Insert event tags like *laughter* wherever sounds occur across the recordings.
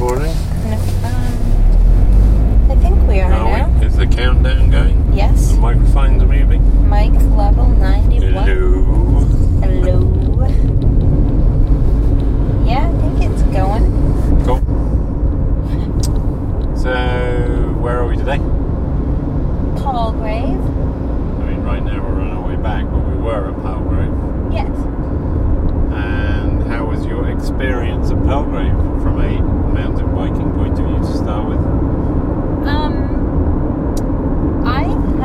recording? No, um, I think we are Are now. we? Is the countdown going? Yes. The microphones are moving? Mic level 91. Hello. Hello. Yeah, I think it's going. Cool. So, where are we today? Palgrave. I mean, right now we're on our way back, but we were at Palgrave. Yes. And how was your experience at Palgrave from a mountain biking point of view to start with? Um,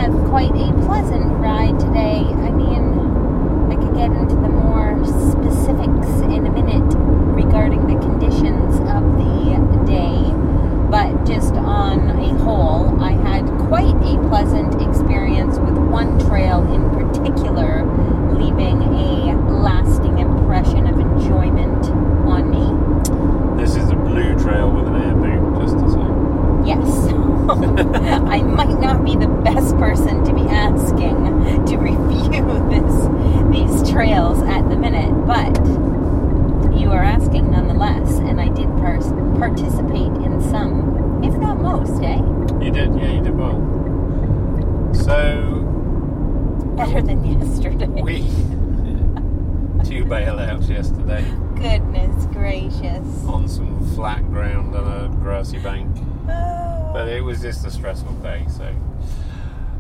I quite a pleasant ride today. I mean, I could get into the more specifics in a minute regarding the conditions of the day, but just on a whole, I had quite a pleasant experience with one trail in particular, leaving a lasting impression of enjoyment on me. This is a blue trail with an air boot, just to say. Yes. I might not be the best person to be asking to review this these trails at the minute, but you are asking nonetheless, and I did par- participate in some, if not most, eh? You did, yeah, you did well. So, Better than yesterday. we. Two bailouts yesterday Goodness gracious. on some flat ground on a grassy bank. Oh. But it was just a stressful day, so.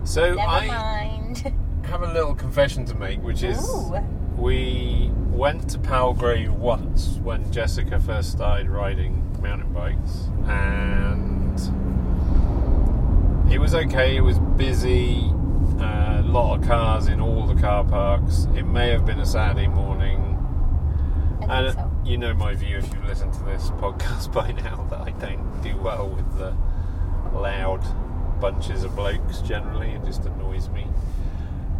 So, Never I mind. *laughs* have a little confession to make, which is Ooh. we went to Palgrave once when Jessica first started riding mountain bikes, and it was okay. It was busy, uh, a lot of cars in all the car parks. It may have been a Saturday morning. I And so. You know my view if you've listened to this *laughs* podcast by now that I don't do well with the loud bunches of blokes generally. It just annoys me.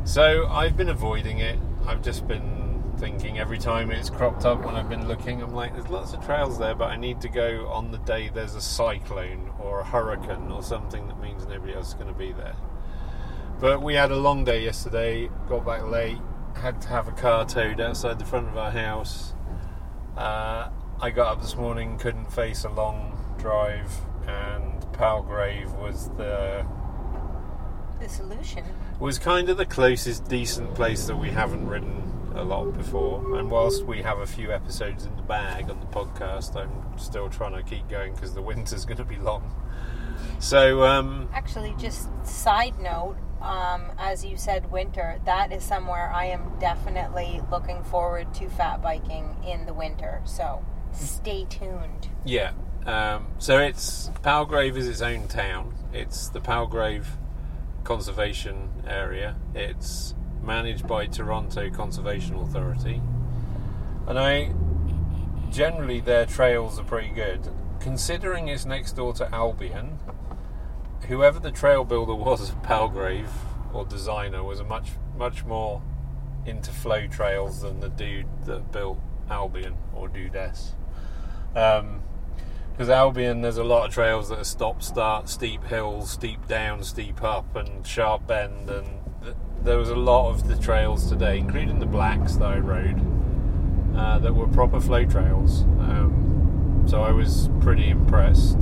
So I've been avoiding it. I've just been thinking every time it's cropped up when I've been looking, I'm like, there's lots of trails there, but I need to go on the day there's a cyclone or a hurricane or something that means nobody else is going to be there. But we had a long day yesterday, got back late, had to have a car towed outside the front of our house. Uh, I got up this morning, couldn't face a long drive, and Palgrave was the The solution. was kind of the closest decent place that we haven't ridden a lot before. And whilst we have a few episodes in the bag on the podcast, I'm still trying to keep going because the *laughs* winter's going to be long. So, um, Actually, just side note, um, as you said, winter, that is somewhere I am definitely looking forward to fat biking in the winter. So stay tuned. yeah. Um, so it's Palgrave is its own town. It's the Palgrave Conservation Area. It's managed by Toronto Conservation Authority, and I generally their trails are pretty good. Considering it's next door to Albion, whoever the trail builder was Palgrave or designer was a much much more into flow trails than the dude that built Albion or Dudess. Um, because Albion, there's a lot of trails that are stop, start, steep hills, steep down, steep up, and sharp bend. And th- there was a lot of the trails today, including the blacks that I rode, uh, that were proper flow trails. Um, so I was pretty impressed.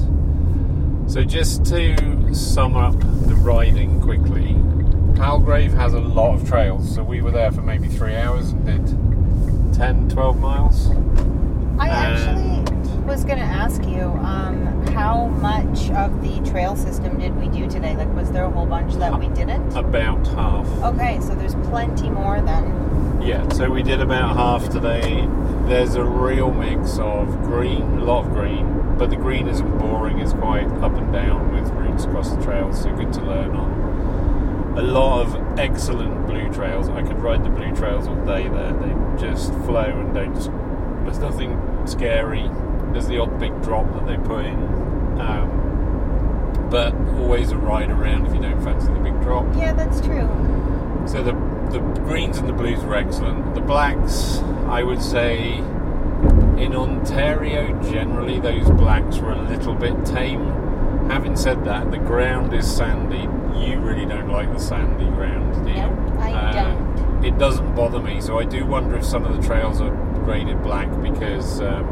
So just to sum up the riding quickly, Palgrave has a lot of trails. So we were there for maybe three hours and did 10, 12 miles. I actually was going to ask you um, how much of the trail system did we do today? Like, was there a whole bunch that we didn't? About half. Okay, so there's plenty more then. Yeah, so we did about half today. There's a real mix of green, a lot of green, but the green isn't boring, it's quite up and down with routes across the trails, so good to learn on. A lot of excellent blue trails. I could ride the blue trails all day there. They just flow and don't. Just, there's nothing scary. There's the odd big drop that they put in. Um, but always a ride around if you don't fancy the big drop. Yeah, that's true. So the the greens and the blues were excellent. The blacks, I would say, in Ontario generally, those blacks were a little bit tame. Having said that, the ground is sandy. You really don't like the sandy ground, do you? Nope, I Uh, don't. It doesn't bother me, so I do wonder if some of the trails are graded black because um,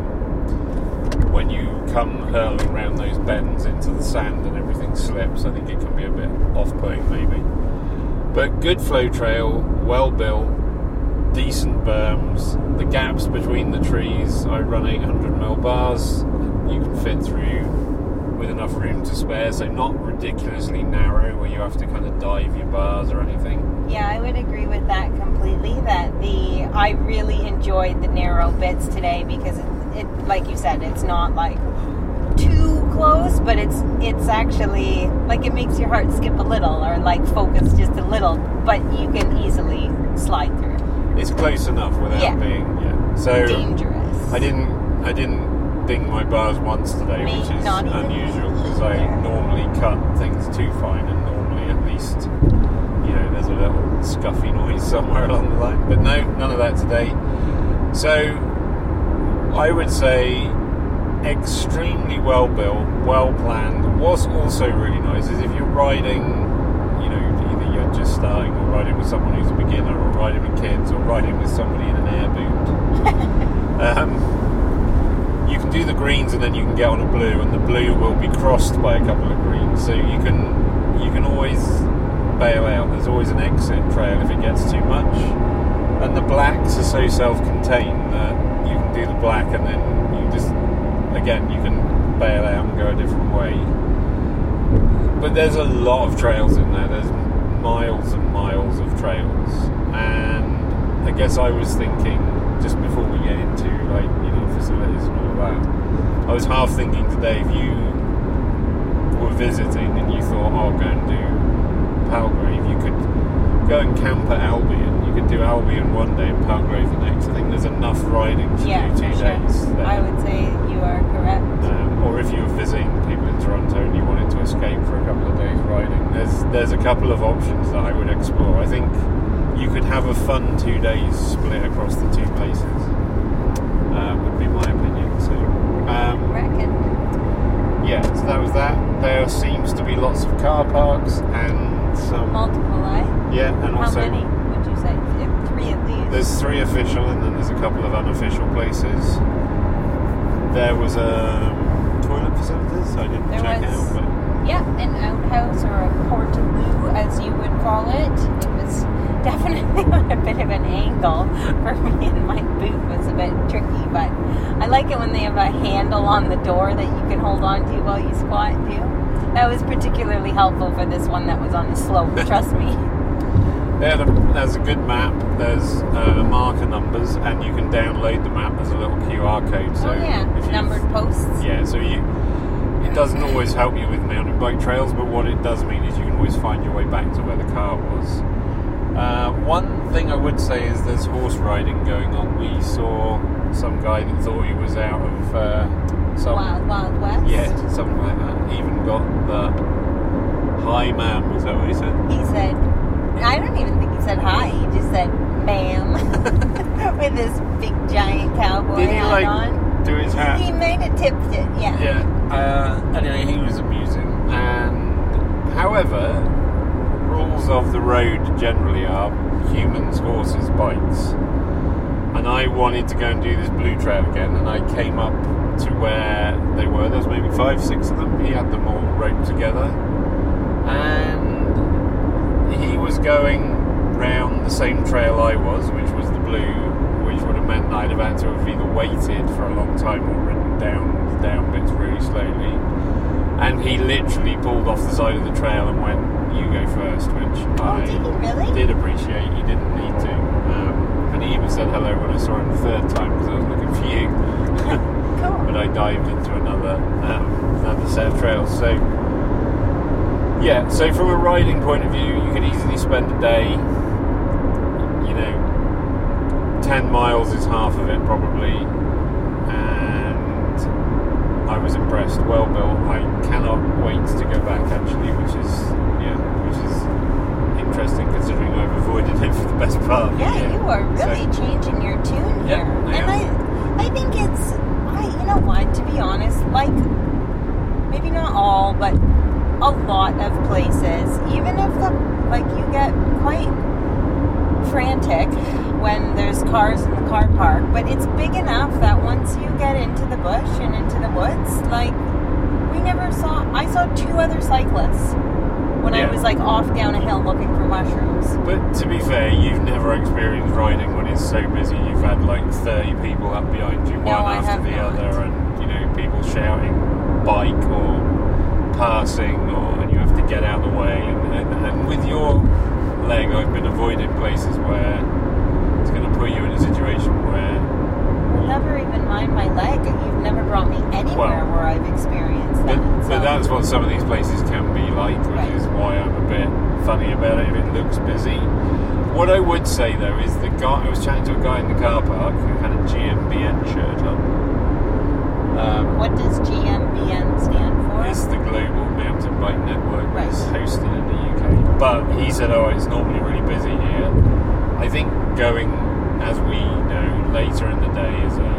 when you come hurling around those bends into the sand and everything slips, I think it can be a bit off-putting maybe. But good flow trail, well built, decent berms. The gaps between the trees, I run 800 mil bars. You can fit through with enough room to spare, so not ridiculously narrow where you have to kind of dive your bars or anything. Yeah, I would agree with that completely. That the I really enjoyed the narrow bits today because it, it like you said, it's not like too close, but it's it's actually like it makes your heart skip a little or like focus just a little, but you can easily slide through. It's close enough without Yeah. being yeah. So Dangerous. I didn't I didn't ding my bars once today, Me, which is not even unusual because I either. normally cut things too fine and normally at least you know there's a little scuffy noise somewhere *laughs* along the line. But no, none of that today. So I would say extremely well built, well planned. What's also really nice is if you're riding, you know, either you're just starting or riding with someone who's a beginner or riding with kids or riding with somebody in an air boot. *laughs* um, you can do the greens and then you can get on a blue and the blue will be crossed by a couple of greens. So you can you can always bail out. There's always an exit trail if it gets too much. And the blacks are so self-contained that you can do the black and then you just again you can bail out and go a different way. But there's a lot of trails in there. There's miles and miles of trails and i guess i was thinking just before we get into like you know facilities and all that i was half thinking today if you were visiting and you thought oh, i'll go and do palgrave you could go and camp at albion you could do albion one day and palgrave the next i think there's enough riding to yeah, do two sure. days there. I would say you are correct. Um, or if you were visiting Toronto and you wanted to escape for a couple of days riding, there's there's a couple of options that I would explore. I think you could have a fun two days split across the two places. Uh, would be my opinion. So, um, Reckon. yeah, so that was that. There seems to be lots of car parks and some Multiple, eh? yeah, and How also many would you say? Three at least. there's three official and then there's a couple of unofficial places. There was a toilet facilities. I didn't There check was- out, but Yeah, an outhouse or a portaloo, as you would call it. It was *laughs* definitely on a bit of an angle *laughs* for me, and my boot was a bit tricky. But I like it when they have a handle on the door that you can hold on to while you squat too. That was particularly helpful for this one that was on the slope. Trust me. *laughs* Yeah, the, there's a good map. There's uh, marker numbers, and you can download the map. There's a little QR code. So oh yeah, numbered posts. Yeah, so you it doesn't always help you with mountain bike trails, but what it does mean is you can always find your way back to where the car was. Uh, one thing I would say is there's horse riding going on. We saw some guy that thought he was out of uh, some Wild Wild West. yeah, something like that. He even got the high man. Was that what he said? He said, I don't even think he said hi. He just said, ma'am, *laughs* with his big giant cowboy Did he hat like on. do his hat? He might have tipped it, yeah. Yeah. Uh, anyway, he was amusing. And however, rules of the road generally are humans, horses, bikes. And I wanted to go and do this blue trail again, and I came up to where they were. There's maybe five, six of them. He had them all roped together, and was going round the same trail I was, which was the blue, which would have meant that I'd have had to have either waited for a long time or ridden down down bits really slowly. And he literally pulled off the side of the trail and went, "You go first, which Oh, I did really? did appreciate. He didn't need to, um, and he even said hello when I saw him the third time because I was looking for you. *laughs* *laughs* Cool. but I dived into another um, another set of trails. So yeah, so from a riding point of view, you could easily spend a day. You know, ten miles is half of it probably, and I was impressed. Well built. I cannot wait to go back actually, which is yeah, which is interesting considering I've avoided it for the best part. of Yeah, you are So- really changing your tune Yeah, here. I and am. I I think it's I you know what, to be honest, like maybe not all, but a lot of places, even if the like you get quite frantic when there's cars in the car park, but it's big enough that once you get into the bush and into the woods. Like we never saw. I saw two other cyclists when Yeah. I was like off down a hill looking for mushrooms. But to be fair, you've never experienced riding when it's so busy. You've had like 30 people up behind you, No, one I after the not. other, and you know people shouting, bike or passing, or and you have to get out of the way. And, and, and with your leg, I've been avoiding places where it's going to put you in a situation where Well, never even mind my leg. You've never brought me anywhere Well, where I've experienced that. but so- that's what some of these places can be like, which Right. is why I'm a bit funny about it if it looks busy. What I would say though is the guy I was chatting to a guy in the car park who had a GMBN shirt on. Um, What does GMBN stand for? it's the Global Mountain Bike Network Right. that's hosted UK. But he said, "Oh, it's normally really busy here." I think going as we know later in the day is a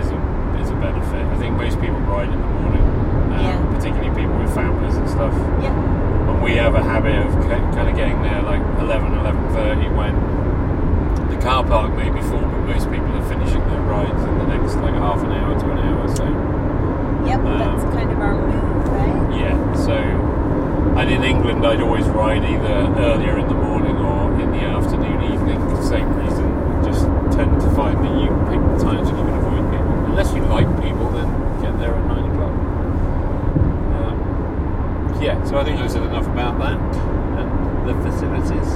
is a is a benefit. I think most people ride in the morning, um, Yeah. particularly people with families and stuff. yeah. And we have a habit of kind of getting there like 11, 11.30 when the car park may be full, but most people are finishing their rides in the next like half an hour to an hour. So Yep, Um, that's kind of our move, right? yeah, so and in England I'd always ride either earlier in the morning or in the afternoon, evening. for the Same reason. Just tend to find that you pick the times when you can avoid people. Unless you like people, then get there at nine o'clock. Um, yeah, so I think I've said enough about that and the facilities.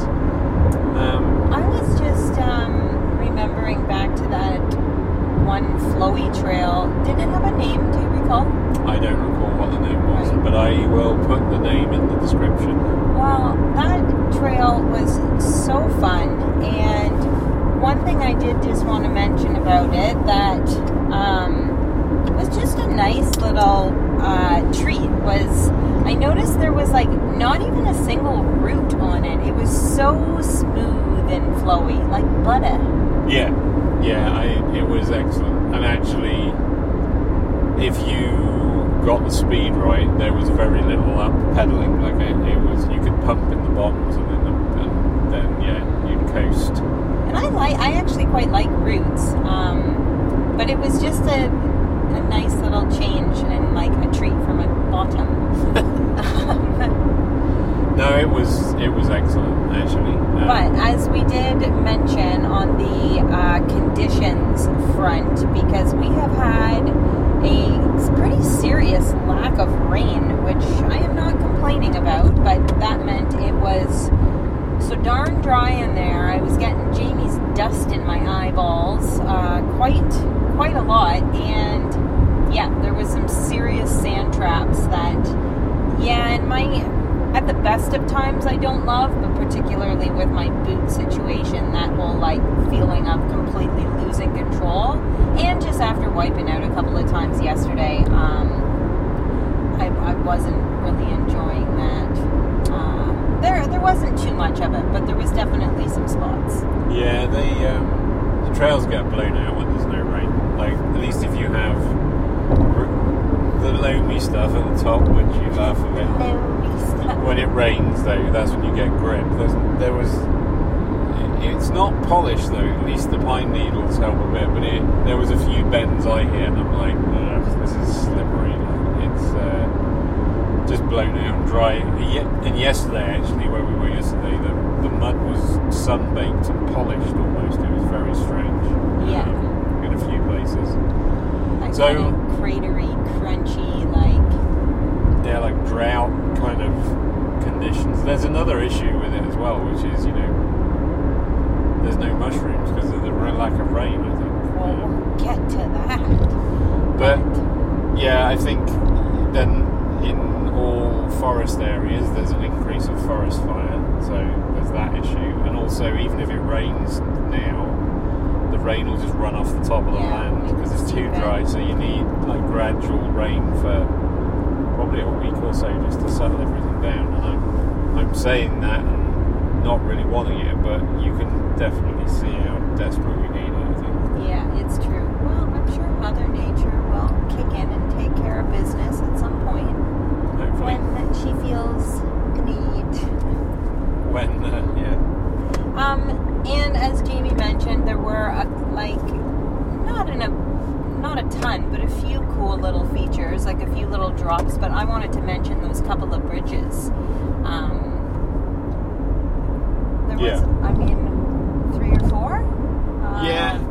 Um, I was just um, remembering back to that one flowy trail. Did it have a name? Do you recall? I don't recall what the name was, Right. but I will put the name in the description. Well, that trail was so fun, and one thing I did just want to mention about it that um, was just a nice little uh, treat was I noticed there was like not even a single root on it. It was so smooth and flowy, like butter. Yeah, yeah, I, it was excellent. And actually, if you got the speed right, there was very little up pedaling. Like it, it was, you could pump in the bottoms and then, and then yeah, you'd coast. And I like, I actually quite like roots, um, but it was just a, a nice little change and like a treat from a bottom. *laughs* No, it was it was excellent actually. Um, but as we did mention on the uh, conditions front, because we have had a pretty serious lack of rain, which I am not complaining about, but that meant it was so darn dry in there. I was getting Jamie's dust in my eyeballs, uh, quite quite a lot, and yeah, there was some serious sand traps that, yeah, and my at the best of times I don't love, but particularly with my boot situation, that whole like feeling of completely losing control, and just after wiping out a couple of times yesterday, um, I, I wasn't really enjoying that. Uh, there, there wasn't too much of it, but there was definitely some spots. Yeah, the um, the trails get blown out when there's no rain. Like at least if you have the loamy stuff at the top, which you laugh a bit. When it rains, though, that's when you get grip. There's, there was. It's not polished though. At least the pine needles help a bit, but it, there was a few bends I hit, and I'm like, this is slippery. It's uh, just blown out and dry. And yesterday, actually, where we were yesterday, the, the mud was sunbaked and polished almost. It was very strange. Yeah. um, in a few places. So- cratery, crunchy, like they're like drought kind of conditions. There's another issue with it as well, which is you know there's no mushrooms because of the lack of rain. I think. well, we'll get to that. but yeah, I think then in all forest areas there's an increase of forest fire, so there's that issue. And also, even if it rains now, the rain will just run off the top of the Yeah, land because it's too dry. So you need like gradual rain for probably a week or so just to settle everything down. And I'm, I'm saying that and not really wanting it, but you can definitely see how desperate we need it. I think. Yeah, it's true. Well, I'm sure Mother Nature will kick in and take care of business at some point Hopefully, when she feels the need. when uh, yeah. Um, and as Jamie mentioned, there were a, like not in a not a ton, but a few cool little features like a few little drops, but I wanted to mention those couple of bridges. Um, there was, I mean, three or four. Uh, Yeah. hold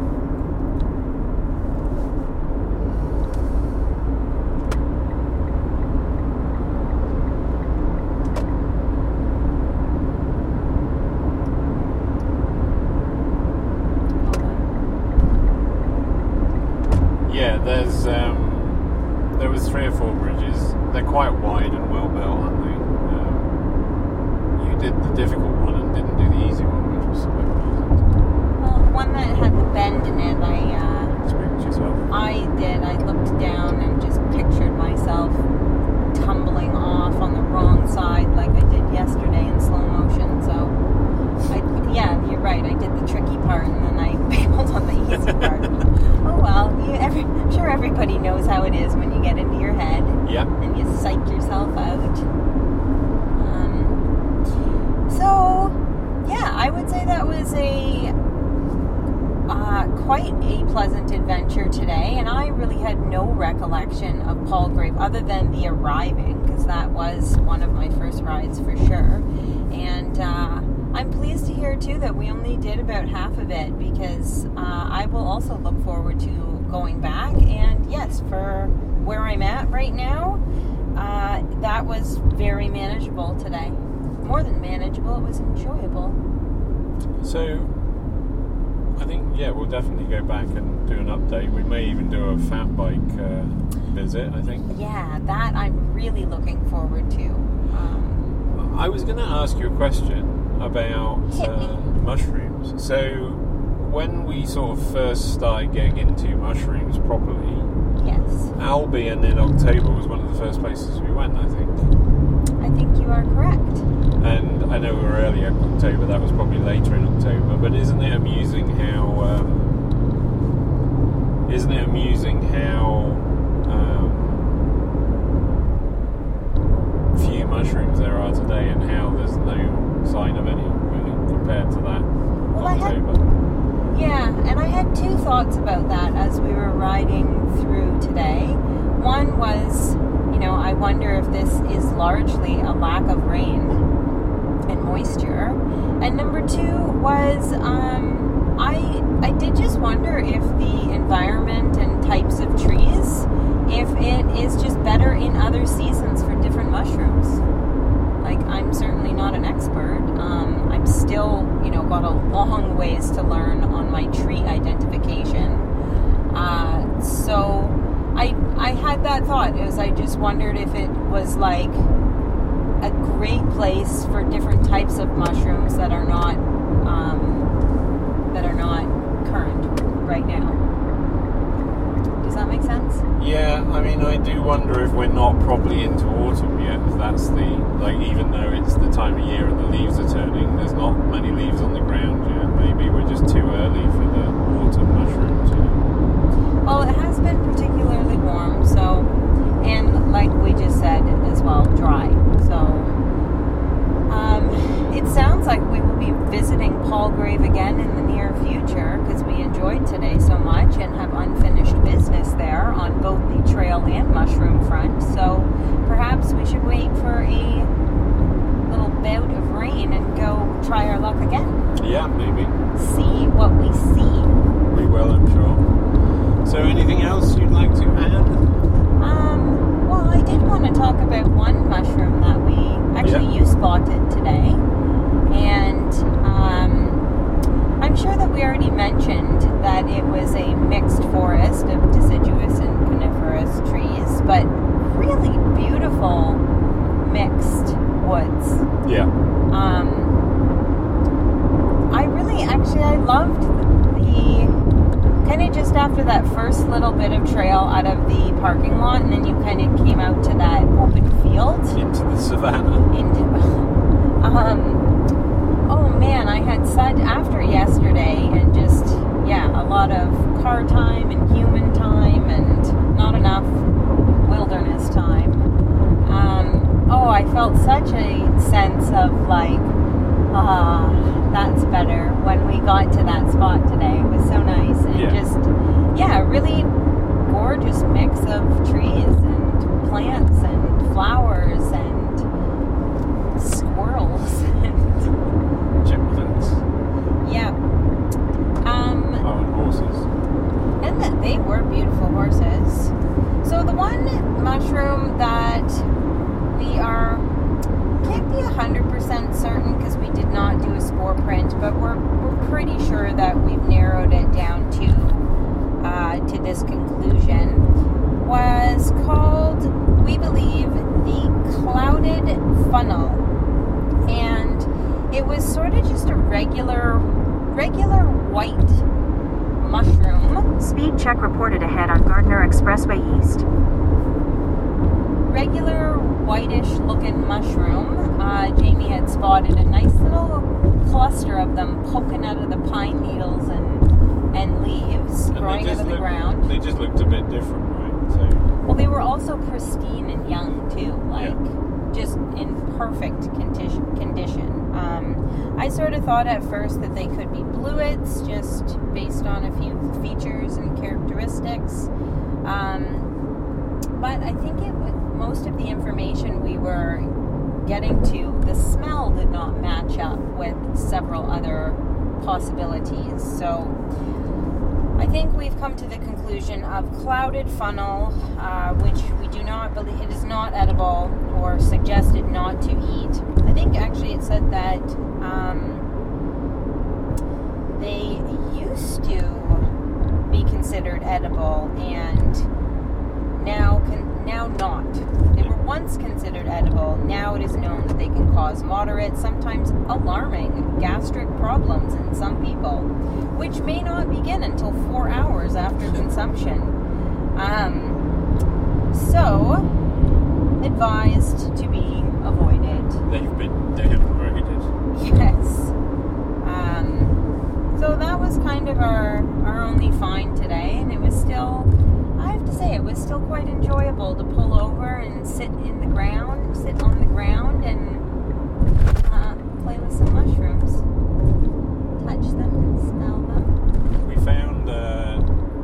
on. Yeah, there's um, there was three or four bridges. They're quite wide and well built, aren't they? Um, you did the difficult one and didn't do the easy one, which was a bit amusing. Well, the one that had the bend in it, I. Uh, Speak to yourself. I did. I looked down and just pictured myself tumbling off on the wrong side like I did yesterday in slow motion. So, I, yeah, you're right. I did the tricky part and then I bailed on the easy part. oh well, you, every, I'm sure everybody knows how it is when you get into your head Yeah. and you psych yourself out. Um, so, yeah, I would say that was a uh, quite a pleasant adventure today, and I really had no recollection of Palgrave other than the arriving, because that was one of my first rides for sure. And uh, I'm pleased to hear too that we only did about half of it, because uh, I will also look forward to going back. And yes, for where I'm at right now, uh, that was very manageable today. More than manageable, it was enjoyable. So, I think yeah, we'll definitely go back and do an update. We may even do a fat bike uh, visit. I think. Yeah, that I'm really looking forward to. Um, I was going to ask you a question about uh, mushrooms. So, when we sort of first started getting into mushrooms properly, yes, Albion in October was one of the first places we went. I think. You are correct. And I know we were earlier October, that was probably later in October, but isn't it amusing how um, isn't it amusing how um, few mushrooms there are today and how there's no sign of any really compared to that Well, I had- October. Yeah, and I had two thoughts about that as we were riding through today. One was, know, I wonder if this is largely a lack of rain and moisture. And number two was, um, I I did just wonder if the environment and types of trees, if it is just better in other seasons for different mushrooms. Like I'm certainly not an expert. Um, I'm still, you know, got a long ways to learn on my tree identification. Uh, so I I had that thought. Was I just wondered if it was like a great place for different types of mushrooms that are not um, that are not current right now. Does that make sense? Yeah, I mean, I do wonder if we're not properly into autumn yet. If that's the like, even though it's the time of year and the leaves are turning, there's not many leaves on the ground yet. Maybe we're just too early for the autumn mushrooms. You know? Well, it has been particularly warm, so, and like we just said as well, dry. So, um, it sounds like we will be visiting Palgrave again in the near future because we enjoyed today so much and have unfinished business there on both the trail and mushroom front. So, perhaps we should wait for a little bout of rain and go try our luck again. Yeah, maybe See what we see. Called we believe the clouded funnel, and it was sort of just a regular regular white mushroom. Speed check reported ahead on Gardiner Expressway East. regular whitish looking mushroom. Uh, Jamie had spotted a nice little cluster of them poking out of the pine needles and and leaves And they growing out just of the looked- ground. They just looked a bit different, right? So Well, they were also pristine and young too, like just in perfect condition. condition. Um, I sort of thought at first that they could be blewits, just based on a few features and characteristics. Um, but I think it was most of the information we were getting to, the smell did not match up with several other possibilities. So I think we've come to the conclusion of clouded funnel, uh, which we do not believe it is not edible or suggested not to eat. I think actually it said that um, they used to be considered edible and now can now not. They were once considered edible. Now it is known that they can cause moderate, sometimes alarming gastric problems in some people, which may not begin until four hours after consumption. Um, so, advised to be avoided. they've been downgraded. Yes. Um, so that was kind of our, our only find today, and it was still, I have to say, it was still quite enjoyable to pull over and sit in the ground, sit on the ground, and uh, play with some mushrooms, touch them, and smell them. We found uh,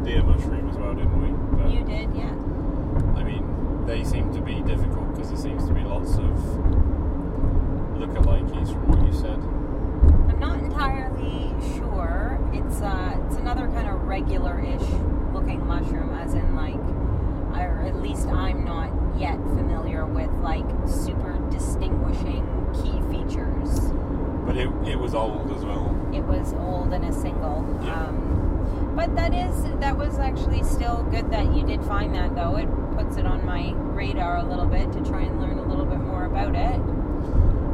deer mushroom as well, didn't we? But, You did, yeah. I mean, they seem to be difficult because there seems to be lots of lookalikes from what you said. I'm not entirely sure. It's uh, it's another kind of regular-ish looking mushroom, as in like, or at least I'm not yet familiar with like super distinguishing key features. But it, it was old as well. It was old and a single. Yeah. Um, but that is that was actually still good that you did find that though. It puts it on my radar a little bit to try and learn a little bit more about it.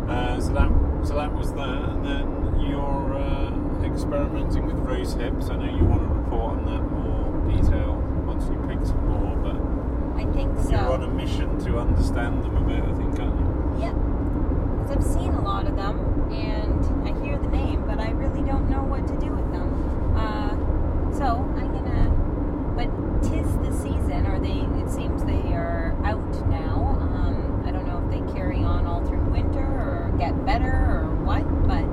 Uh, so that so that was that, and then you're uh, experimenting with rose hips. I know you want to report on that more detail once you pick some more, but I think so. you're on a mission to understand them a bit. I think, aren't you? Yep. Because I've seen a lot of them, and I hear the name, but I really don't know what to do with them. Uh, so I'm gonna. But tis the season, or they. It seems they are out now. Um, I don't know if they carry on all through winter, or get better, or what. But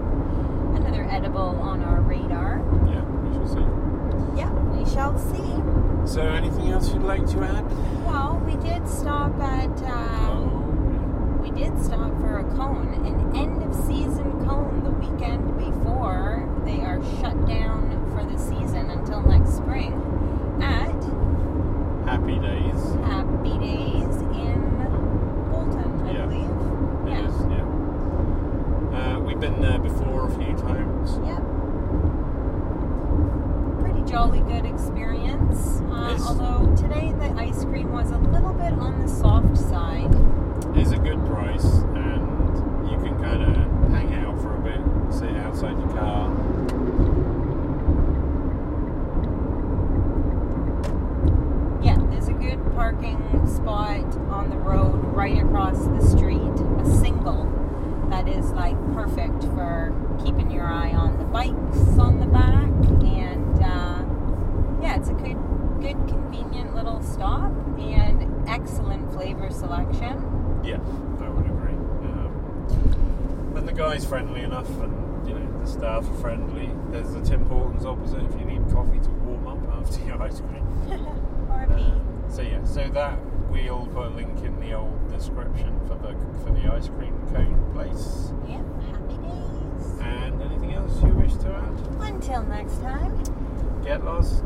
another edible on our radar. Yeah, we shall see. Yeah, we shall see. So, anything else you'd like to add? Well, we did stop at. Uh, Oh, did stop for a cone, an end of season cone the weekend before they are shut down for the season until next spring at happy days. Happy Days in Bolton, I Yeah. believe. It Yeah. is, yeah. Uh, we've been there before a few times. Yep. Pretty jolly good experience. Uh, although today the ice cream was a little bit on the soft side. It's a good price, and you can kind of hang out for a bit, sit outside your car. Yeah, there's a good parking spot on the road right across the street. A single that is like perfect for keeping your eye on the bikes on the back. And uh, yeah, it's a good, good, convenient little stop and excellent flavor selection. Yeah, I would agree. Um, and the guy's friendly enough, and you know the staff are friendly. There's the Tim Hortons opposite if you need coffee to warm up after your ice cream. *laughs* or a bee. So yeah, so that we'll put a link in the old description for the for the ice cream cone place. Yep, happy days. And anything else you wish to add? Until next time. Get lost.